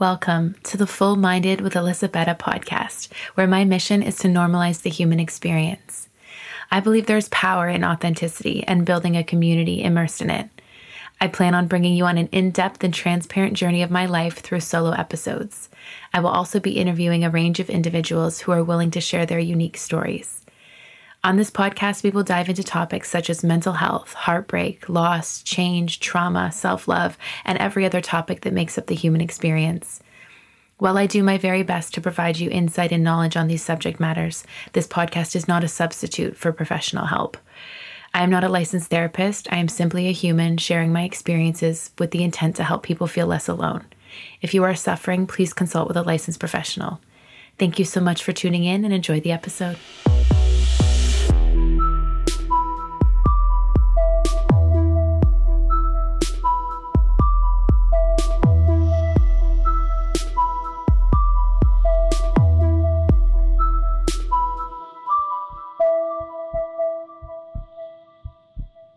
Welcome to the Full Minded with Elisabetta podcast, where my mission is to normalize the human experience. I believe there's power in authenticity and building a community immersed in it. I plan on bringing you on an in depth and transparent journey of my life through solo episodes. I will also be interviewing a range of individuals who are willing to share their unique stories. On this podcast, we will dive into topics such as mental health, heartbreak, loss, change, trauma, self love, and every other topic that makes up the human experience. While I do my very best to provide you insight and knowledge on these subject matters, this podcast is not a substitute for professional help. I am not a licensed therapist. I am simply a human sharing my experiences with the intent to help people feel less alone. If you are suffering, please consult with a licensed professional. Thank you so much for tuning in and enjoy the episode.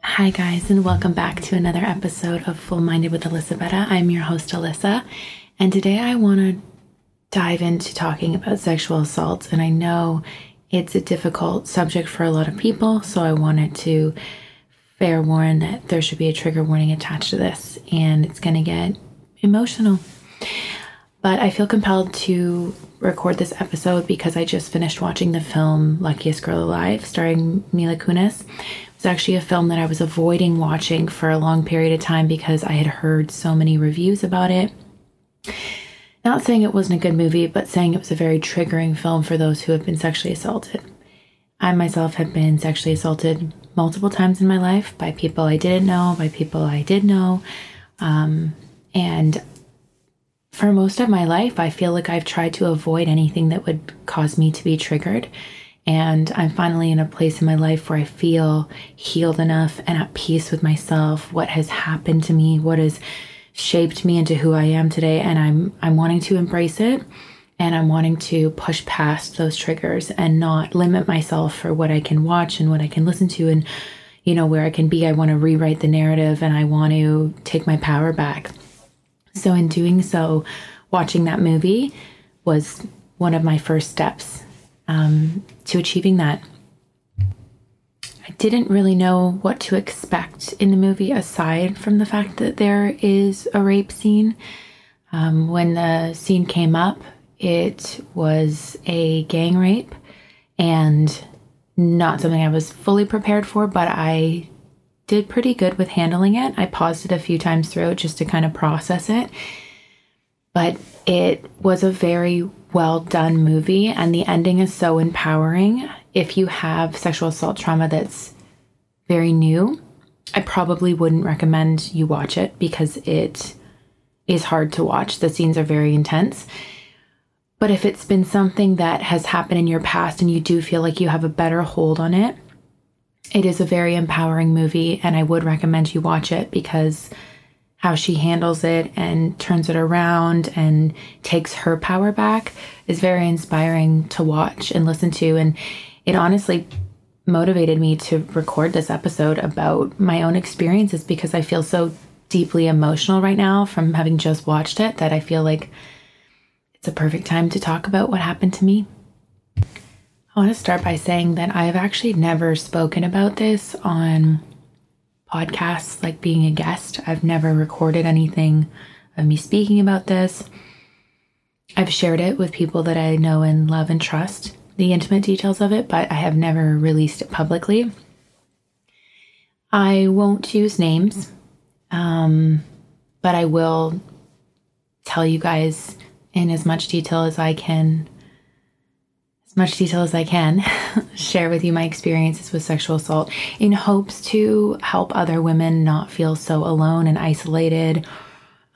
Hi, guys, and welcome back to another episode of Full Minded with Alyssa Elisabetta. I'm your host, Alyssa, and today I want to dive into talking about sexual assault. And I know it's a difficult subject for a lot of people, so I wanted to fair warn that there should be a trigger warning attached to this, and it's going to get emotional. But I feel compelled to record this episode because I just finished watching the film Luckiest Girl Alive, starring Mila Kunis, it's actually a film that I was avoiding watching for a long period of time because I had heard so many reviews about it. Not saying it wasn't a good movie, but saying it was a very triggering film for those who have been sexually assaulted. I myself have been sexually assaulted multiple times in my life by people I didn't know, by people I did know. Um, and for most of my life, I feel like I've tried to avoid anything that would cause me to be triggered. And I'm finally in a place in my life where I feel healed enough and at peace with myself, what has happened to me, what is shaped me into who I am today. And I'm, I'm wanting to embrace it and I'm wanting to push past those triggers and not limit myself for what I can watch and what I can listen to and, you know, where I can be. I want to rewrite the narrative and I want to take my power back. So, in doing so, watching that movie was one of my first steps um, to achieving that. Didn't really know what to expect in the movie aside from the fact that there is a rape scene. Um, when the scene came up, it was a gang rape and not something I was fully prepared for, but I did pretty good with handling it. I paused it a few times through just to kind of process it. But it was a very well done movie, and the ending is so empowering. If you have sexual assault trauma that's very new, I probably wouldn't recommend you watch it because it is hard to watch. The scenes are very intense. But if it's been something that has happened in your past and you do feel like you have a better hold on it, it is a very empowering movie, and I would recommend you watch it because how she handles it and turns it around and takes her power back is very inspiring to watch and listen to. And it honestly motivated me to record this episode about my own experiences because I feel so deeply emotional right now from having just watched it that I feel like it's a perfect time to talk about what happened to me. I want to start by saying that I've actually never spoken about this on podcasts, like being a guest. I've never recorded anything of me speaking about this. I've shared it with people that I know and love and trust, the intimate details of it, but I have never released it publicly. I won't use names, um, but I will tell you guys in as much detail as I can as much detail as I can, share with you my experiences with sexual assault in hopes to help other women not feel so alone and isolated.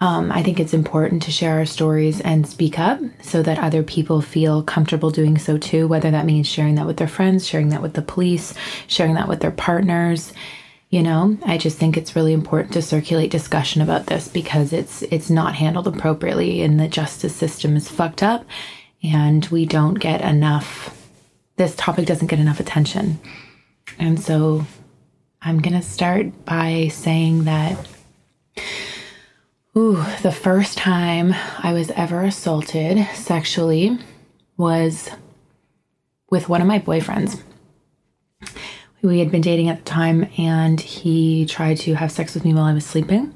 Um, I think it's important to share our stories and speak up so that other people feel comfortable doing so too, whether that means sharing that with their friends, sharing that with the police, sharing that with their partners. You know, I just think it's really important to circulate discussion about this because it's it's not handled appropriately and the justice system is fucked up and we don't get enough, this topic doesn't get enough attention. And so I'm going to start by saying that Ooh, the first time I was ever assaulted sexually was with one of my boyfriends. We had been dating at the time, and he tried to have sex with me while I was sleeping.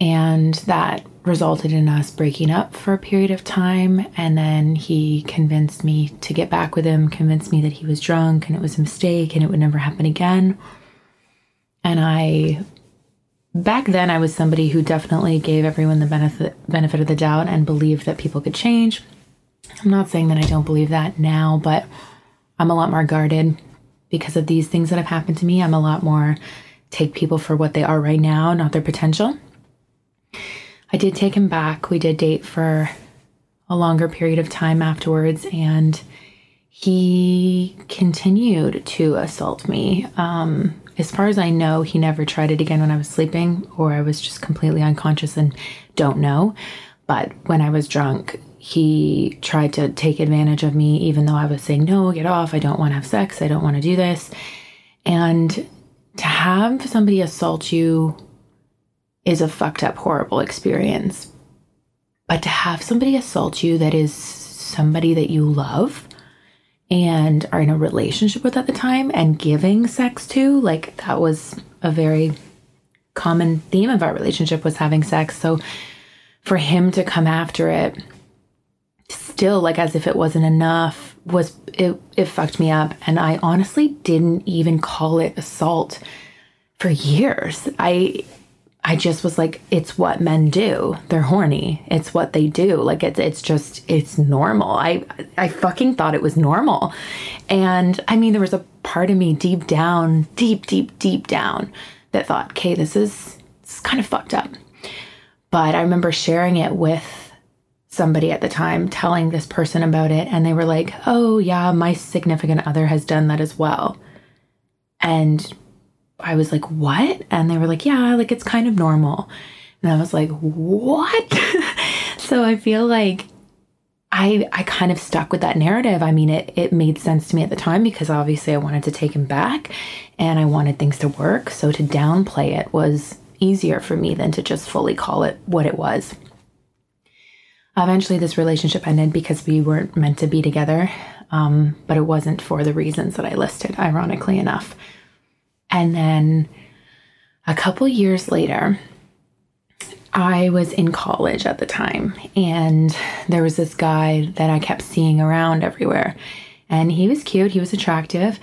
And that resulted in us breaking up for a period of time. And then he convinced me to get back with him, convinced me that he was drunk and it was a mistake and it would never happen again. And I, back then, I was somebody who definitely gave everyone the benefit, benefit of the doubt and believed that people could change. I'm not saying that I don't believe that now, but I'm a lot more guarded because of these things that have happened to me. I'm a lot more take people for what they are right now, not their potential. I did take him back. We did date for a longer period of time afterwards, and he continued to assault me. Um, as far as I know, he never tried it again when I was sleeping, or I was just completely unconscious and don't know. But when I was drunk, he tried to take advantage of me, even though I was saying, No, get off. I don't want to have sex. I don't want to do this. And to have somebody assault you is a fucked up, horrible experience. But to have somebody assault you that is somebody that you love and are in a relationship with at the time and giving sex to, like that was a very common theme of our relationship was having sex. So for him to come after it still like as if it wasn't enough was it it fucked me up and I honestly didn't even call it assault for years. I I just was like, it's what men do. They're horny. It's what they do. Like it's it's just it's normal. I I fucking thought it was normal. And I mean there was a part of me deep down, deep, deep, deep down that thought, okay, this is it's kind of fucked up. But I remember sharing it with somebody at the time, telling this person about it, and they were like, Oh yeah, my significant other has done that as well. And I was like, what? And they were like, yeah, like it's kind of normal. And I was like, what? so I feel like I I kind of stuck with that narrative. I mean, it it made sense to me at the time because obviously I wanted to take him back and I wanted things to work. So to downplay it was easier for me than to just fully call it what it was. Eventually, this relationship ended because we weren't meant to be together, um, but it wasn't for the reasons that I listed, ironically enough. And then a couple years later, I was in college at the time, and there was this guy that I kept seeing around everywhere. And he was cute, he was attractive,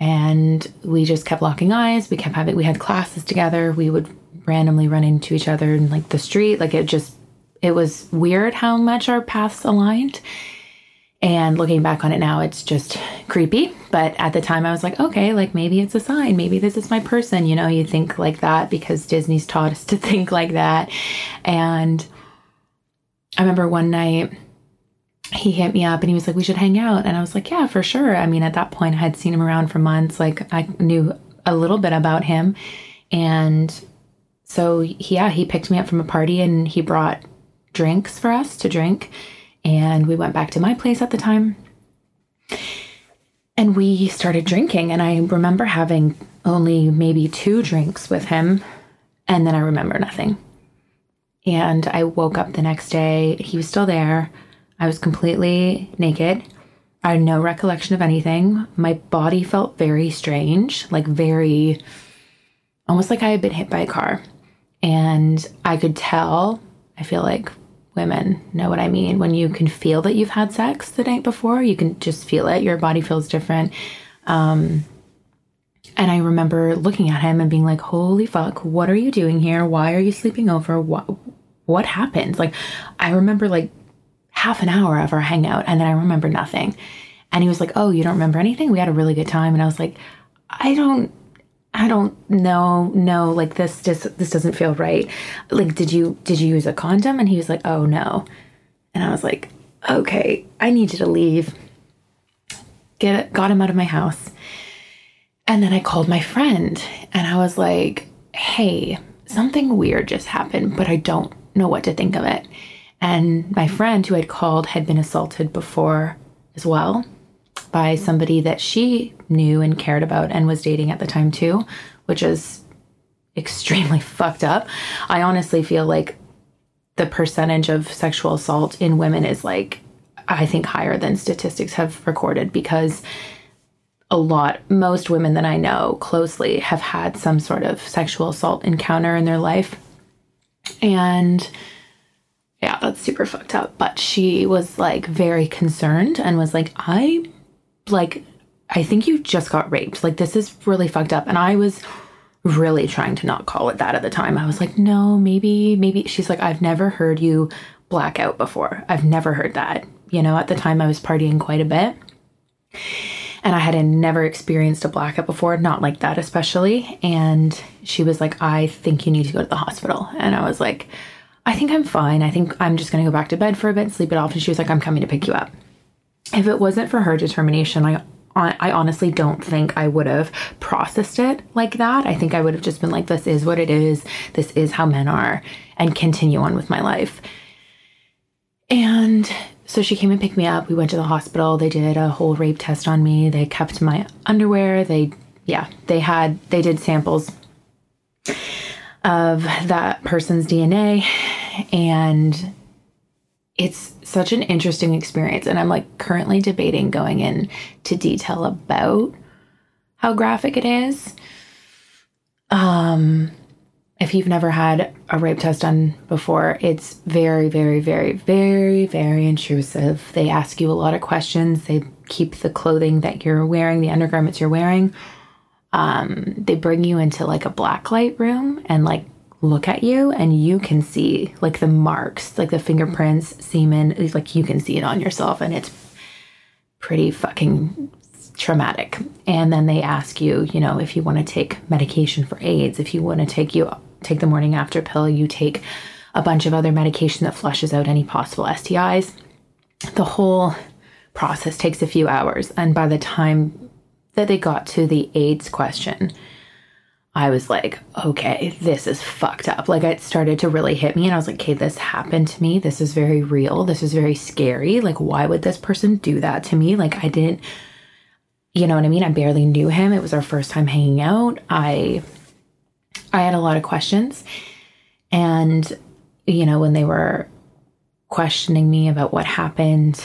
and we just kept locking eyes. We kept having, we had classes together. We would randomly run into each other in like the street. Like it just, it was weird how much our paths aligned. And looking back on it now, it's just creepy. But at the time, I was like, okay, like maybe it's a sign. Maybe this is my person. You know, you think like that because Disney's taught us to think like that. And I remember one night he hit me up and he was like, we should hang out. And I was like, yeah, for sure. I mean, at that point, I had seen him around for months. Like, I knew a little bit about him. And so, yeah, he picked me up from a party and he brought drinks for us to drink and we went back to my place at the time. And we started drinking. And I remember having only maybe two drinks with him. And then I remember nothing. And I woke up the next day. He was still there. I was completely naked. I had no recollection of anything. My body felt very strange, like very, almost like I had been hit by a car. And I could tell, I feel like women know what I mean. When you can feel that you've had sex the night before, you can just feel it. Your body feels different. Um, and I remember looking at him and being like, "Holy fuck! What are you doing here? Why are you sleeping over? What what happened?" Like, I remember like half an hour of our hangout, and then I remember nothing. And he was like, "Oh, you don't remember anything? We had a really good time." And I was like, "I don't I don't know, no, like this just this doesn't feel right. Like, did you did you use a condom? And he was like, oh no. And I was like, okay, I need you to leave. Get got him out of my house. And then I called my friend and I was like, hey, something weird just happened, but I don't know what to think of it. And my friend who I'd called had been assaulted before as well by somebody that she knew and cared about and was dating at the time too, which is extremely fucked up. I honestly feel like the percentage of sexual assault in women is like, I think, higher than statistics have recorded because a lot, most women that I know closely have had some sort of sexual assault encounter in their life. And yeah, that's super fucked up. But she was like very concerned and was like, I like, I think you just got raped. Like, this is really fucked up. And I was really trying to not call it that at the time. I was like, no, maybe, maybe. She's like, I've never heard you black out before. I've never heard that. You know, at the time I was partying quite a bit. And I had never experienced a blackout before, not like that, especially. And she was like, I think you need to go to the hospital. And I was like, I think I'm fine. I think I'm just going to go back to bed for a bit, sleep it off. And she was like, I'm coming to pick you up. If it wasn't for her determination, I I honestly don't think I would have processed it like that. I think I would have just been like, this is what it is. This is how men are, and continue on with my life. And so she came and picked me up. We went to the hospital. They did a whole rape test on me. They kept my underwear. They, yeah, they had, they did samples of that person's DNA. And it's such an interesting experience. And I'm like currently debating going into detail about how graphic it is. Um, if you've never had a rape test done before, it's very, very, very, very, very intrusive. They ask you a lot of questions. They keep the clothing that you're wearing, the undergarments you're wearing. Um, they bring you into like a black light room and like look at you and you can see like the marks, like the fingerprints, semen, like you can see it on yourself and it's pretty fucking traumatic. And then they ask you, you know, if you want to take medication for AIDS, if you want to take you take the morning after pill, you take a bunch of other medication that flushes out any possible STIs. The whole process takes a few hours and by the time that they got to the AIDS question, I was like, okay, this is fucked up. Like it started to really hit me and I was like, okay, this happened to me. This is very real. This is very scary. Like, why would this person do that to me? Like, I didn't, you know what I mean? I barely knew him. It was our first time hanging out. I, I had a lot of questions. And, you know, when they were questioning me about what happened,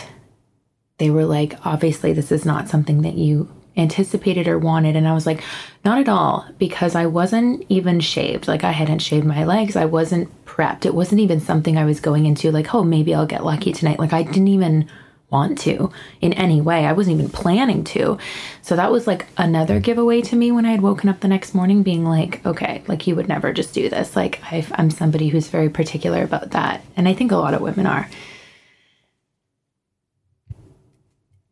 they were like, obviously, this is not something that you anticipated or wanted. And I was like, not at all, because I wasn't even shaved. Like I hadn't shaved my legs. I wasn't prepped. It wasn't even something I was going into like, oh, maybe I'll get lucky tonight. Like I didn't even want to in any way. I wasn't even planning to. So that was like another giveaway to me when I had woken up the next morning being like, okay, like you would never just do this. Like i am somebody who's very particular about that. And I think a lot of women are.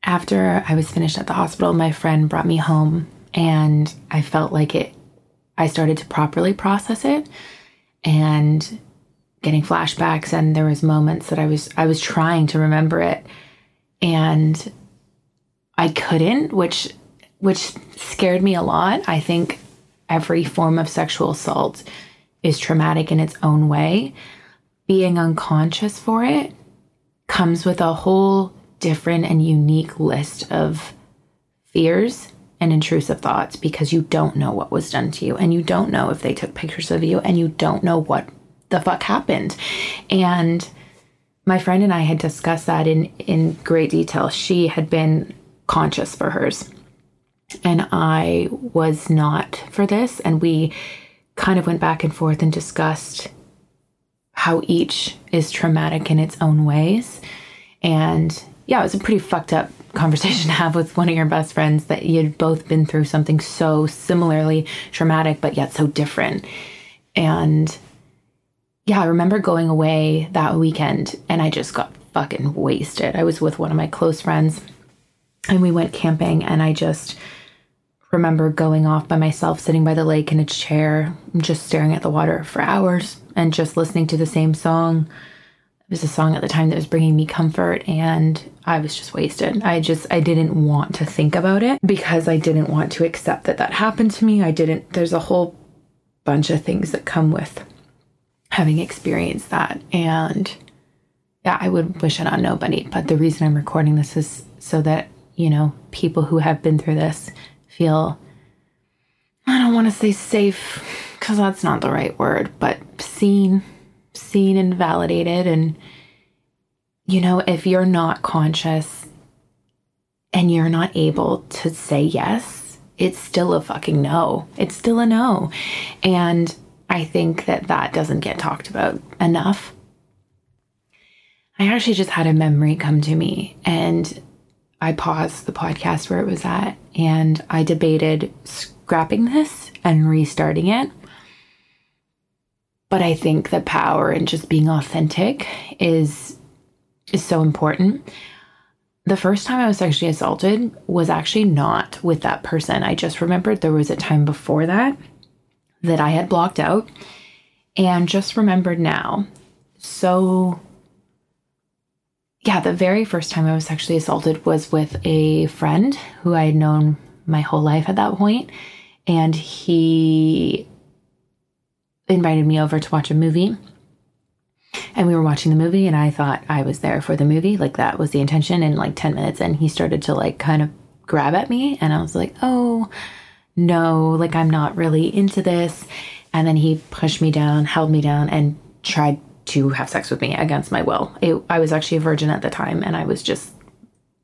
After I was finished at the hospital, my friend brought me home and I felt like it, I started to properly process it and getting flashbacks and there was moments that I was, I was trying to remember it and I couldn't, which, which scared me a lot. I think every form of sexual assault is traumatic in its own way. Being unconscious for it comes with a whole different and unique list of fears and intrusive thoughts because you don't know what was done to you and you don't know if they took pictures of you and you don't know what the fuck happened. And my friend and I had discussed that in in great detail. She had been conscious for hers and I was not for this and we kind of went back and forth and discussed how each is traumatic in its own ways and yeah, it was a pretty fucked up conversation to have with one of your best friends that you'd both been through something so similarly traumatic, but yet so different. And yeah, I remember going away that weekend and I just got fucking wasted. I was with one of my close friends and we went camping and I just remember going off by myself, sitting by the lake in a chair, just staring at the water for hours and just listening to the same song was a song at the time that was bringing me comfort and I was just wasted. I just I didn't want to think about it because I didn't want to accept that that happened to me. I didn't there's a whole bunch of things that come with having experienced that and yeah, I would wish it on nobody, but the reason I'm recording this is so that, you know, people who have been through this feel I don't want to say safe because that's not the right word, but seen, seen and validated. And, you know, if you're not conscious and you're not able to say yes, it's still a fucking no. It's still a no. And I think that that doesn't get talked about enough. I actually just had a memory come to me and I paused the podcast where it was at and I debated scrapping this and restarting it but I think the power in just being authentic is is so important. The first time I was sexually assaulted was actually not with that person. I just remembered there was a time before that that I had blocked out and just remembered now. So yeah, the very first time I was sexually assaulted was with a friend who I had known my whole life at that point, and he invited me over to watch a movie. And we were watching the movie, and I thought I was there for the movie. Like, that was the intention. And like 10 minutes and he started to like kind of grab at me. And I was like, oh, no, like, I'm not really into this. And then he pushed me down, held me down, and tried to have sex with me against my will. It, I was actually a virgin at the time, and I was just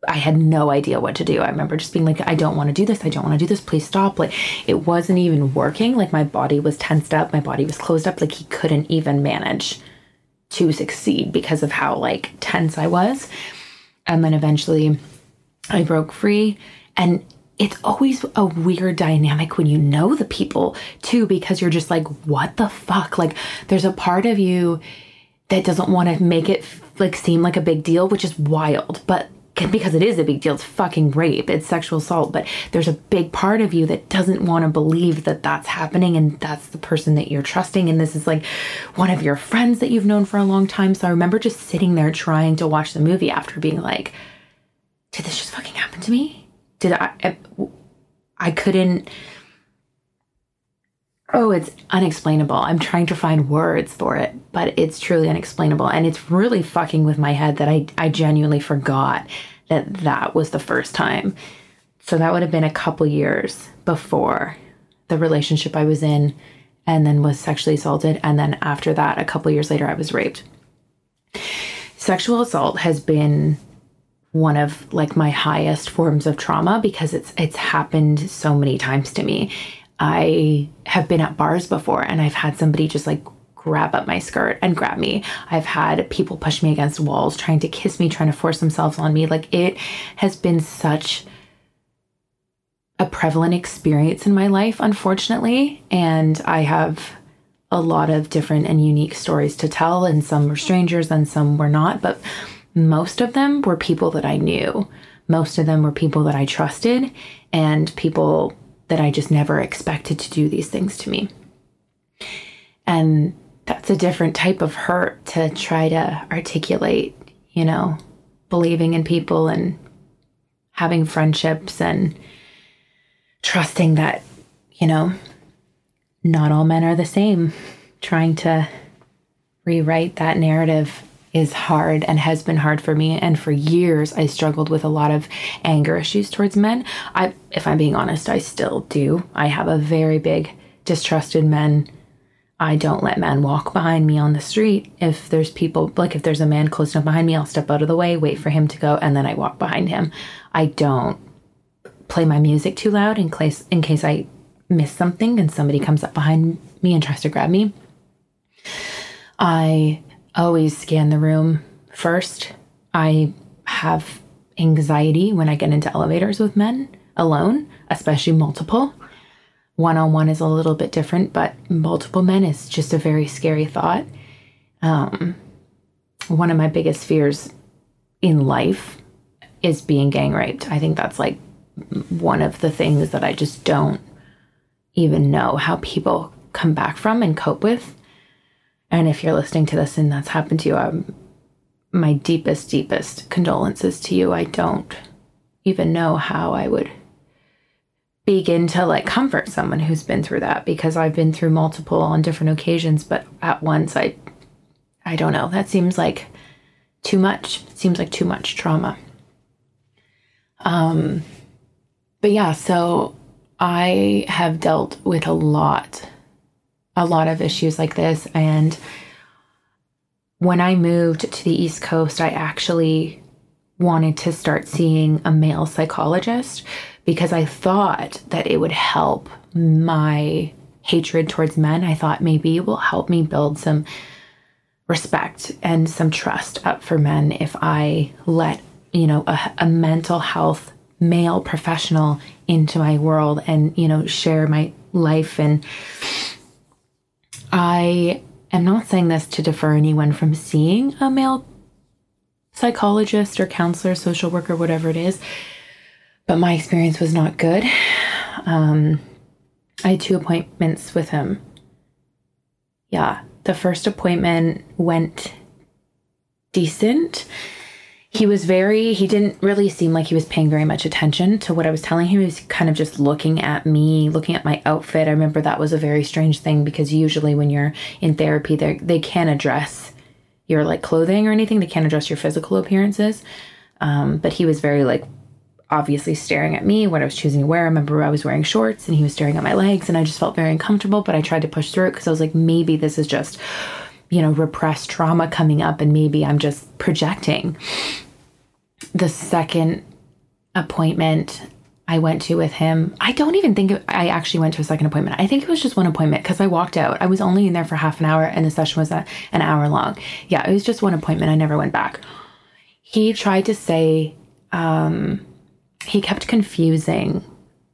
I had no idea what to do. I remember just being like, I don't want to do this. I don't want to do this. Please stop. Like, it wasn't even working. Like, my body was tensed up. My body was closed up. Like, he couldn't even manage to succeed because of how, like, tense I was. And then eventually I broke free. And it's always a weird dynamic when you know the people, too, because you're just like, what the fuck? Like, there's a part of you that doesn't want to make it like seem like a big deal, which is wild. But because it is a big deal. It's fucking rape. It's sexual assault. But there's a big part of you that doesn't want to believe that that's happening and that's the person that you're trusting. And this is like one of your friends that you've known for a long time. So I remember just sitting there trying to watch the movie after being like, did this just fucking happen to me? Did I, I, I couldn't, oh, it's unexplainable. I'm trying to find words for it, but it's truly unexplainable. And it's really fucking with my head that I, I genuinely forgot that that was the first time. So that would have been a couple years before the relationship I was in and then was sexually assaulted. And then after that, a couple years later, I was raped. Sexual assault has been one of like my highest forms of trauma because it's it's happened so many times to me I have been at bars before and I've had somebody just like grab up my skirt and grab me. I've had people push me against walls, trying to kiss me, trying to force themselves on me. Like it has been such a prevalent experience in my life, unfortunately. And I have a lot of different and unique stories to tell, and some were strangers and some were not. But most of them were people that I knew. Most of them were people that I trusted and people that I just never expected to do these things to me. And that's a different type of hurt to try to articulate, you know, believing in people and having friendships and trusting that, you know, not all men are the same. Trying to rewrite that narrative is hard and has been hard for me and for years I struggled with a lot of anger issues towards men. I if I'm being honest, I still do. I have a very big distrust in men. I don't let men walk behind me on the street. If there's people like if there's a man close enough behind me, I'll step out of the way, wait for him to go and then I walk behind him. I don't play my music too loud in case in case I miss something and somebody comes up behind me and tries to grab me. I always scan the room first. I have anxiety when I get into elevators with men alone, especially multiple. One on one is a little bit different, but multiple men is just a very scary thought. Um, one of my biggest fears in life is being gang raped. I think that's like one of the things that I just don't even know how people come back from and cope with. And if you're listening to this and that's happened to you, I'm, my deepest, deepest condolences to you. I don't even know how I would begin to like comfort someone who's been through that because I've been through multiple on different occasions, but at once I I don't know. That seems like too much. It seems like too much trauma. Um but yeah, so I have dealt with a lot a lot of issues like this. And when I moved to the East Coast, I actually wanted to start seeing a male psychologist because I thought that it would help my hatred towards men. I thought maybe it will help me build some respect and some trust up for men if I let, you know, a, a mental health male professional into my world and, you know, share my life. And I am not saying this to defer anyone from seeing a male psychologist or counselor, social worker, whatever it is. But my experience was not good. Um, I had two appointments with him. Yeah, the first appointment went decent. He was very, he didn't really seem like he was paying very much attention to what I was telling him. He was kind of just looking at me, looking at my outfit. I remember that was a very strange thing because usually when you're in therapy, they they can't address your like clothing or anything. They can't address your physical appearances. Um, but he was very like obviously staring at me, what I was choosing to wear. I remember I was wearing shorts and he was staring at my legs and I just felt very uncomfortable, but I tried to push through it because I was like, maybe this is just, you know, repressed trauma coming up and maybe I'm just projecting. The second appointment I went to with him, I don't even think I actually went to a second appointment. I think it was just one appointment because I walked out. I was only in there for half an hour and the session was an hour long. Yeah, it was just one appointment. I never went back. He tried to say, um, he kept confusing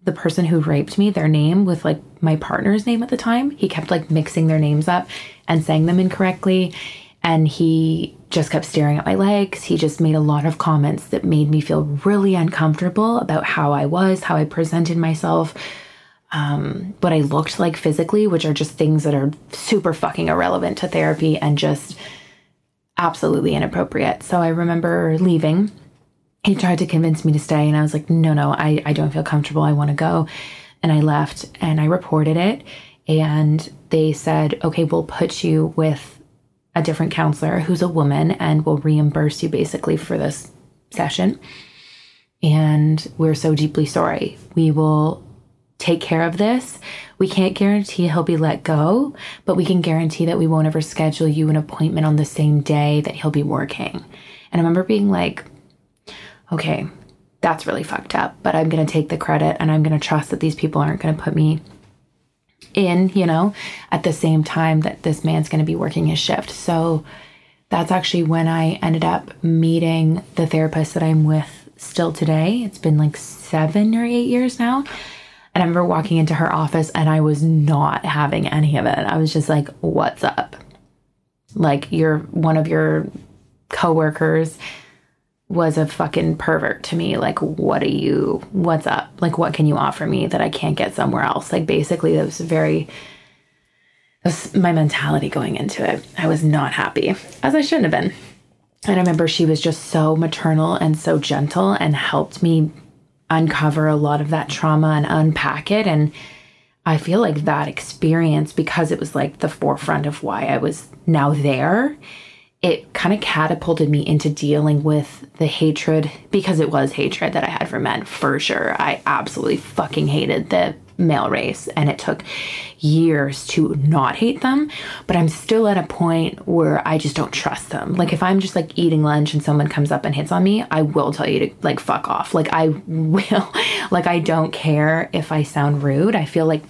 the person who raped me, their name, with like my partner's name at the time. He kept like mixing their names up and saying them incorrectly. And he just kept staring at my legs. He just made a lot of comments that made me feel really uncomfortable about how I was, how I presented myself, um, what I looked like physically, which are just things that are super fucking irrelevant to therapy and just absolutely inappropriate. So I remember leaving. He tried to convince me to stay, and I was like, no, no, I, I don't feel comfortable. I want to go. And I left and I reported it. And they said, okay, we'll put you with a different counselor who's a woman and we'll reimburse you basically for this session. And we're so deeply sorry. We will take care of this. We can't guarantee he'll be let go, but we can guarantee that we won't ever schedule you an appointment on the same day that he'll be working. And I remember being like, okay, that's really fucked up, but I'm going to take the credit and I'm going to trust that these people aren't going to put me in, you know, at the same time that this man's going to be working his shift. So that's actually when I ended up meeting the therapist that I'm with still today. It's been like seven or eight years now. And I remember walking into her office and I was not having any of it. I was just like, what's up? Like, you're one of your coworkers was a fucking pervert to me. Like, what are you, what's up? Like, what can you offer me that I can't get somewhere else? Like, basically, that was very, that's my mentality going into it. I was not happy, as I shouldn't have been. And I remember she was just so maternal and so gentle and helped me uncover a lot of that trauma and unpack it. And I feel like that experience, because it was like the forefront of why I was now there, it kind of catapulted me into dealing with the hatred because it was hatred that I had for men for sure. I absolutely fucking hated the male race and it took years to not hate them, but I'm still at a point where I just don't trust them. Like if I'm just like eating lunch and someone comes up and hits on me, I will tell you to like fuck off. Like I will like I don't care if I sound rude. I feel like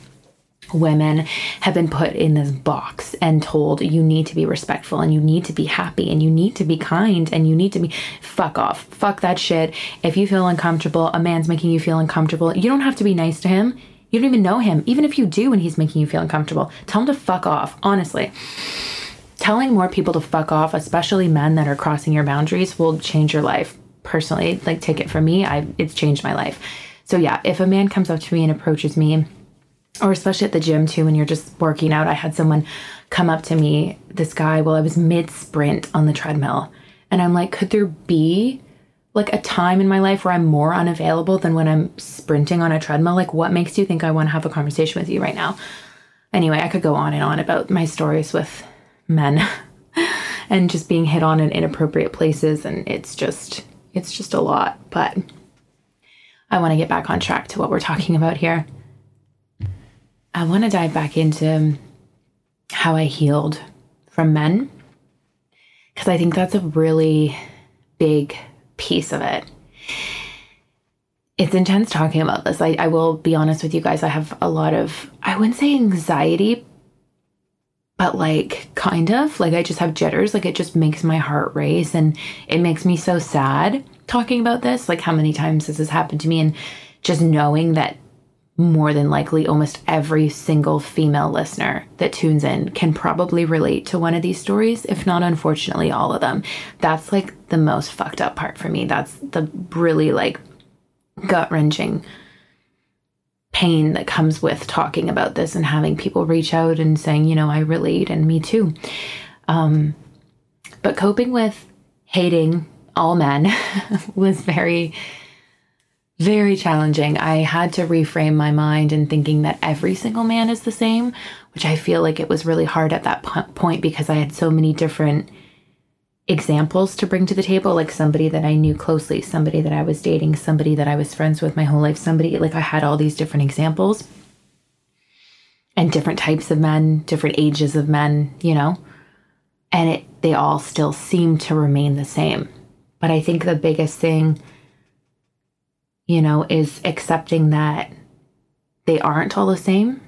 women have been put in this box and told you need to be respectful and you need to be happy and you need to be kind and you need to be fuck off. Fuck that shit. If you feel uncomfortable, a man's making you feel uncomfortable, you don't have to be nice to him. You don't even know him. Even if you do and he's making you feel uncomfortable, tell him to fuck off, honestly. Telling more people to fuck off, especially men that are crossing your boundaries, will change your life. Personally, like take it from me, I it's changed my life. So yeah, if a man comes up to me and approaches me or especially at the gym too when you're just working out i had someone come up to me this guy while i was mid sprint on the treadmill. And i'm like could there be like a time in my life where i'm more unavailable than when i'm sprinting on a treadmill? Like what makes you think i want to have a conversation with you right now? Anyway i could go on and on about my stories with men and just being hit on in inappropriate places and it's just it's just a lot. But i want to get back on track to what we're talking about here I want to dive back into how I healed from men. Because I think that's a really big piece of it. It's intense talking about this. I, I will be honest with you guys. I have a lot of, I wouldn't say anxiety, but like kind of like I just have jitters. Like it just makes my heart race and it makes me so sad talking about this. Like how many times this has happened to me and just knowing that more than likely almost every single female listener that tunes in can probably relate to one of these stories, if not unfortunately all of them. That's like the most fucked up part for me. That's the really like gut wrenching pain that comes with talking about this and having people reach out and saying, you know, I relate and me too. Um, but coping with hating all men was very very challenging. I had to reframe my mind in thinking that every single man is the same, which I feel like it was really hard at that point because I had so many different examples to bring to the table like somebody that I knew closely, somebody that I was dating, somebody that I was friends with my whole life, somebody like I had all these different examples and different types of men, different ages of men, you know. And it they all still seem to remain the same. But I think the biggest thing you know, is accepting that they aren't all the same.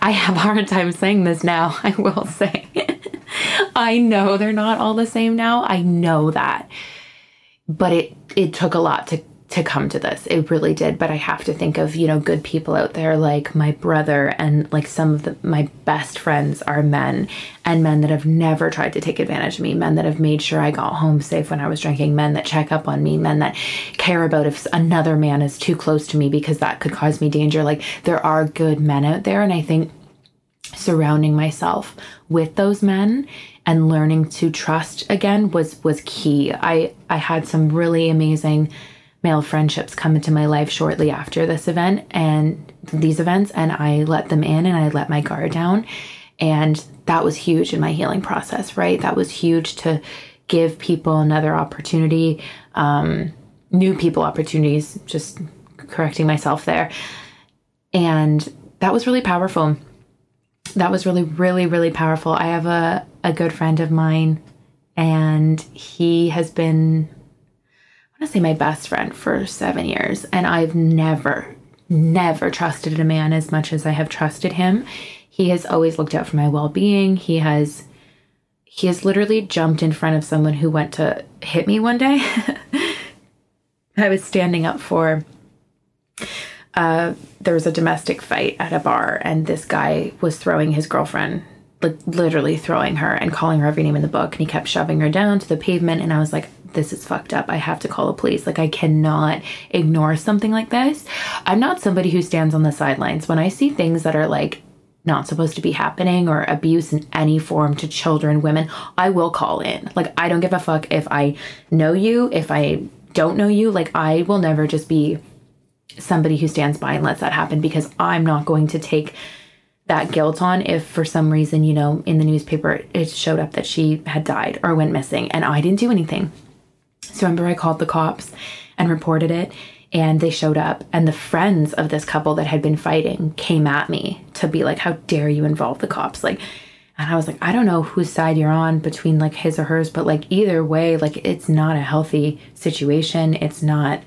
I have a hard time saying this now, I will say. I know they're not all the same now. I know that. But it it took a lot to to come to this. It really did. But I have to think of, you know, good people out there like my brother and like some of the, my best friends are men and men that have never tried to take advantage of me, men that have made sure I got home safe when I was drinking, men that check up on me, men that care about if another man is too close to me because that could cause me danger. Like there are good men out there. And I think surrounding myself with those men and learning to trust again was was key. I I had some really amazing male friendships come into my life shortly after this event and these events and I let them in and I let my guard down. And that was huge in my healing process right? That was huge to give people another opportunity um, new people opportunities just correcting myself there. And that was really powerful. That was really really really powerful. I have a, a good friend of mine and he has been to say my best friend for seven years, and I've never, never trusted a man as much as I have trusted him. He has always looked out for my well being. He has he has literally jumped in front of someone who went to hit me one day. I was standing up for uh, there was a domestic fight at a bar, and this guy was throwing his girlfriend, like literally throwing her and calling her every name in the book. And he kept shoving her down to the pavement. And I was like, this is fucked up. I have to call the police. Like, I cannot ignore something like this. I'm not somebody who stands on the sidelines. When I see things that are like not supposed to be happening or abuse in any form to children, women, I will call in. Like, I don't give a fuck if I know you, if I don't know you. Like, I will never just be somebody who stands by and lets that happen because I'm not going to take that guilt on if for some reason, you know, in the newspaper it showed up that she had died or went missing and I didn't do anything. So remember, I called the cops and reported it, and they showed up. And the friends of this couple that had been fighting came at me to be like, "How dare you involve the cops?" Like, and I was like, I don't know whose side you're on between like his or hers, but like either way, like it's not a healthy situation. It's not.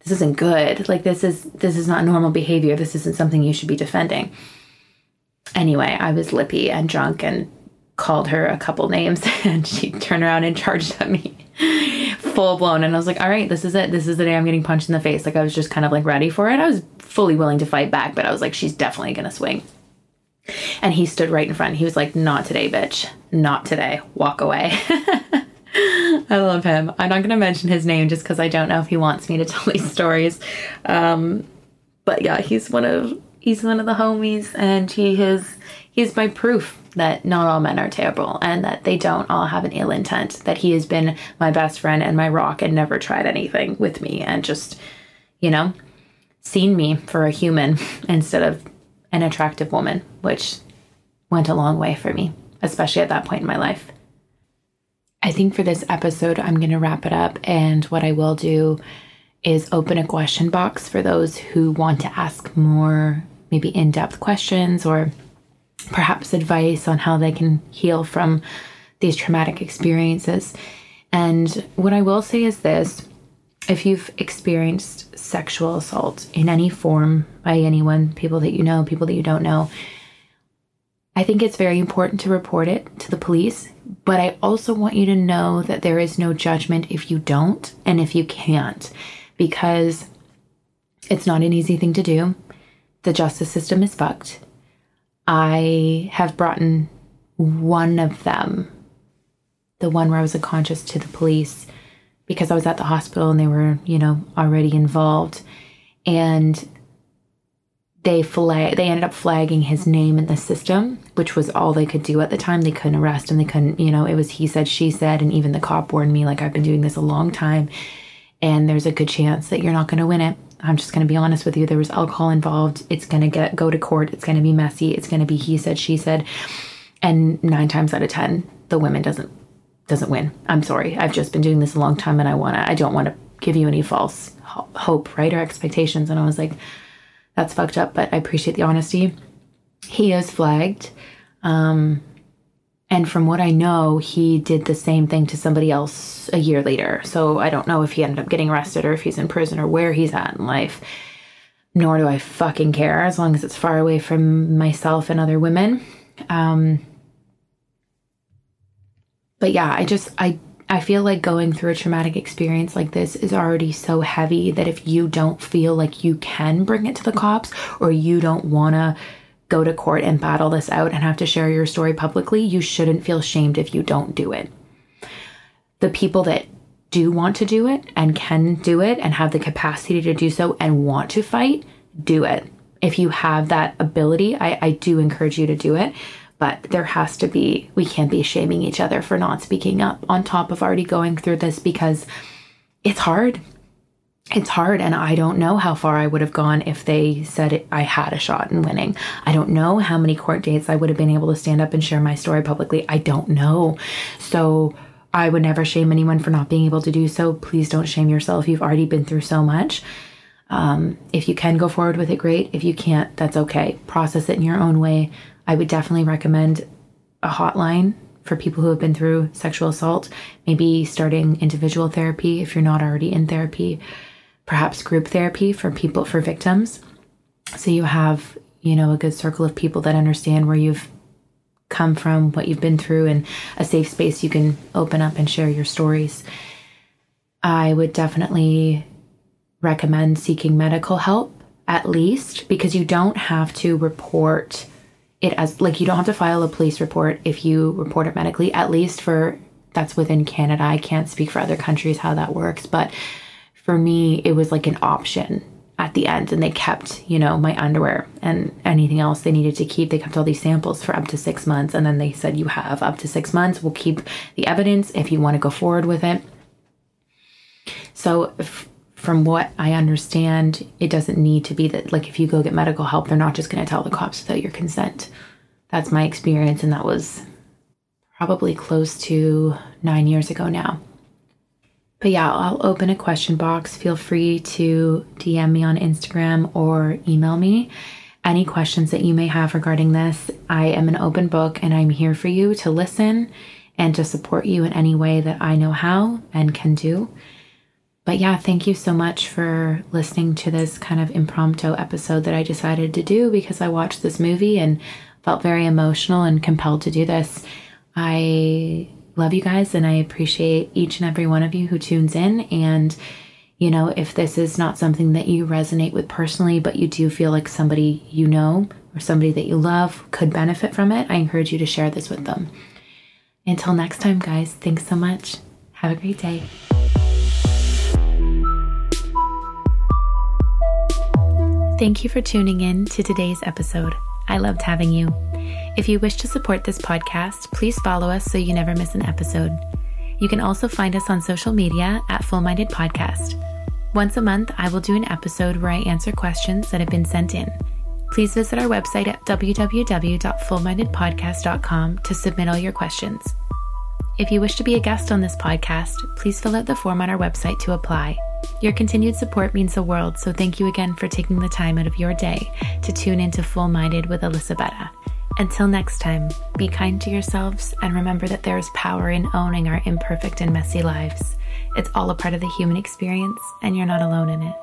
This isn't good. Like this is this is not normal behavior. This isn't something you should be defending. Anyway, I was lippy and drunk and called her a couple names and she turned around and charged at me full blown and I was like, all right, this is it. This is the day I'm getting punched in the face. Like I was just kind of like ready for it. I was fully willing to fight back, but I was like, she's definitely gonna swing. And he stood right in front. He was like, not today, bitch. Not today. Walk away. I love him. I'm not gonna mention his name just because I don't know if he wants me to tell these stories. Um, but yeah, he's one of he's one of the homies and he has he's my proof that not all men are terrible and that they don't all have an ill intent, that he has been my best friend and my rock and never tried anything with me and just, you know, seen me for a human instead of an attractive woman, which went a long way for me, especially at that point in my life. I think for this episode, I'm going to wrap it up. And what I will do is open a question box for those who want to ask more, maybe in depth questions or perhaps advice on how they can heal from these traumatic experiences. And what I will say is this if you've experienced sexual assault in any form by anyone, people that you know, people that you don't know, I think it's very important to report it to the police. But I also want you to know that there is no judgment if you don't and if you can't, because it's not an easy thing to do. The justice system is fucked. I have brought in one of them, the one where I was unconscious, to the police because I was at the hospital and they were, you know, already involved. And they flag they ended up flagging his name in the system, which was all they could do at the time. They couldn't arrest him. They couldn't, you know, it was he said, she said, and even the cop warned me, like, I've been doing this a long time and there's a good chance that you're not gonna win it. I'm just gonna be honest with you. There was alcohol involved. It's gonna get go to court, it's gonna be messy, it's gonna be he said, she said. And nine times out of ten, the women doesn't doesn't win. I'm sorry. I've just been doing this a long time and I wanna I don't wanna give you any false hope, right? Or expectations. And I was like, that's fucked up, but I appreciate the honesty. He is flagged. Um, and from what I know, he did the same thing to somebody else a year later. So I don't know if he ended up getting arrested or if he's in prison or where he's at in life. Nor do I fucking care as long as it's far away from myself and other women. Um, but yeah, I just, I I feel like going through a traumatic experience like this is already so heavy that if you don't feel like you can bring it to the cops or you don't want to go to court and battle this out and have to share your story publicly, you shouldn't feel shamed if you don't do it. The people that do want to do it and can do it and have the capacity to do so and want to fight, do it. If you have that ability, I, I do encourage you to do it but there has to be, we can't be shaming each other for not speaking up on top of already going through this because it's hard. It's hard, and I don't know how far I would have gone if they said it, I had a shot in winning. I don't know how many court dates I would have been able to stand up and share my story publicly. I don't know. So, I would never shame anyone for not being able to do so. Please don't shame yourself. You've already been through so much. Um, if you can go forward with it, great. If you can't, that's okay. Process it in your own way. I would definitely recommend a hotline for people who have been through sexual assault, maybe starting individual therapy if you're not already in therapy, perhaps group therapy for people for victims. So you have, you know, a good circle of people that understand where you've come from, what you've been through, and a safe space you can open up and share your stories. I would definitely recommend seeking medical help at least because you don't have to report it as like you don't have to file a police report if you report it medically, at least for that's within Canada. I can't speak for other countries how that works, but for me, it was like an option at the end and they kept you know my underwear and anything else they needed to keep they kept all these samples for up to six months and then they said you have up to six months we'll keep the evidence if you want to go forward with it so if, from what I understand, it doesn't need to be that, like, if you go get medical help, they're not just going to tell the cops without your consent. That's my experience, and that was probably close to nine years ago now. But yeah, I'll open a question box. Feel free to DM me on Instagram or email me any questions that you may have regarding this. I am an open book and I'm here for you to listen and to support you in any way that I know how and can do. But yeah, thank you so much for listening to this kind of impromptu episode that I decided to do because I watched this movie and felt very emotional and compelled to do this. I love you guys and I appreciate each and every one of you who tunes in. And, you know, if this is not something that you resonate with personally, but you do feel like somebody you know or somebody that you love could benefit from it, I encourage you to share this with them. Until next time, guys, thanks so much. Have a great day. Thank you for tuning in to today's episode. I loved having you. If you wish to support this podcast, please follow us so you never miss an episode. You can also find us on social media at Full Minded Podcast. Once a month, I will do an episode where I answer questions that have been sent in. Please visit our website at www.fullmindedpodcast.com to submit all your questions. If you wish to be a guest on this podcast, please fill out the form on our website to apply. Your continued support means the world, so thank you again for taking the time out of your day to tune into Full Minded with Elisabetta. Until next time, be kind to yourselves and remember that there is power in owning our imperfect and messy lives. It's all a part of the human experience, and you're not alone in it.